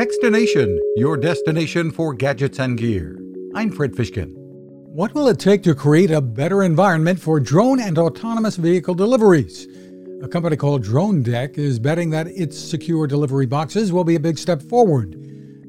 Techstination, your destination for gadgets and gear. I'm Fred Fishkin. What will it take to create a better environment for drone and autonomous vehicle deliveries? A company called DroneDek is betting that its secure delivery boxes will be a big step forward.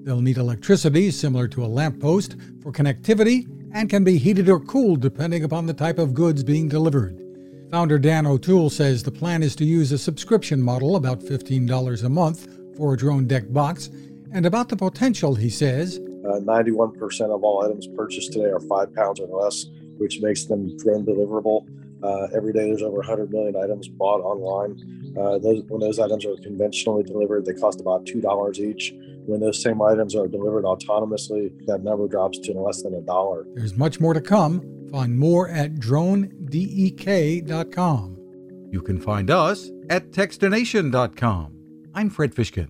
They'll need electricity, similar to a lamppost, for connectivity and can be heated or cooled depending upon the type of goods being delivered. Founder Dan O'Toole says the plan is to use a subscription model, about $15 a month, for a DroneDek box. And about the potential, he says uh, 91% of all items purchased today are five pounds or less, which makes them drone deliverable. Uh, every day there's over 100 million items bought online. Uh, those, when those items are conventionally delivered, they cost about $2 each. When those same items are delivered autonomously, that number drops to less than a dollar. There's much more to come. Find more at dronedek.com. You can find us at techstination.com. I'm Fred Fishkin.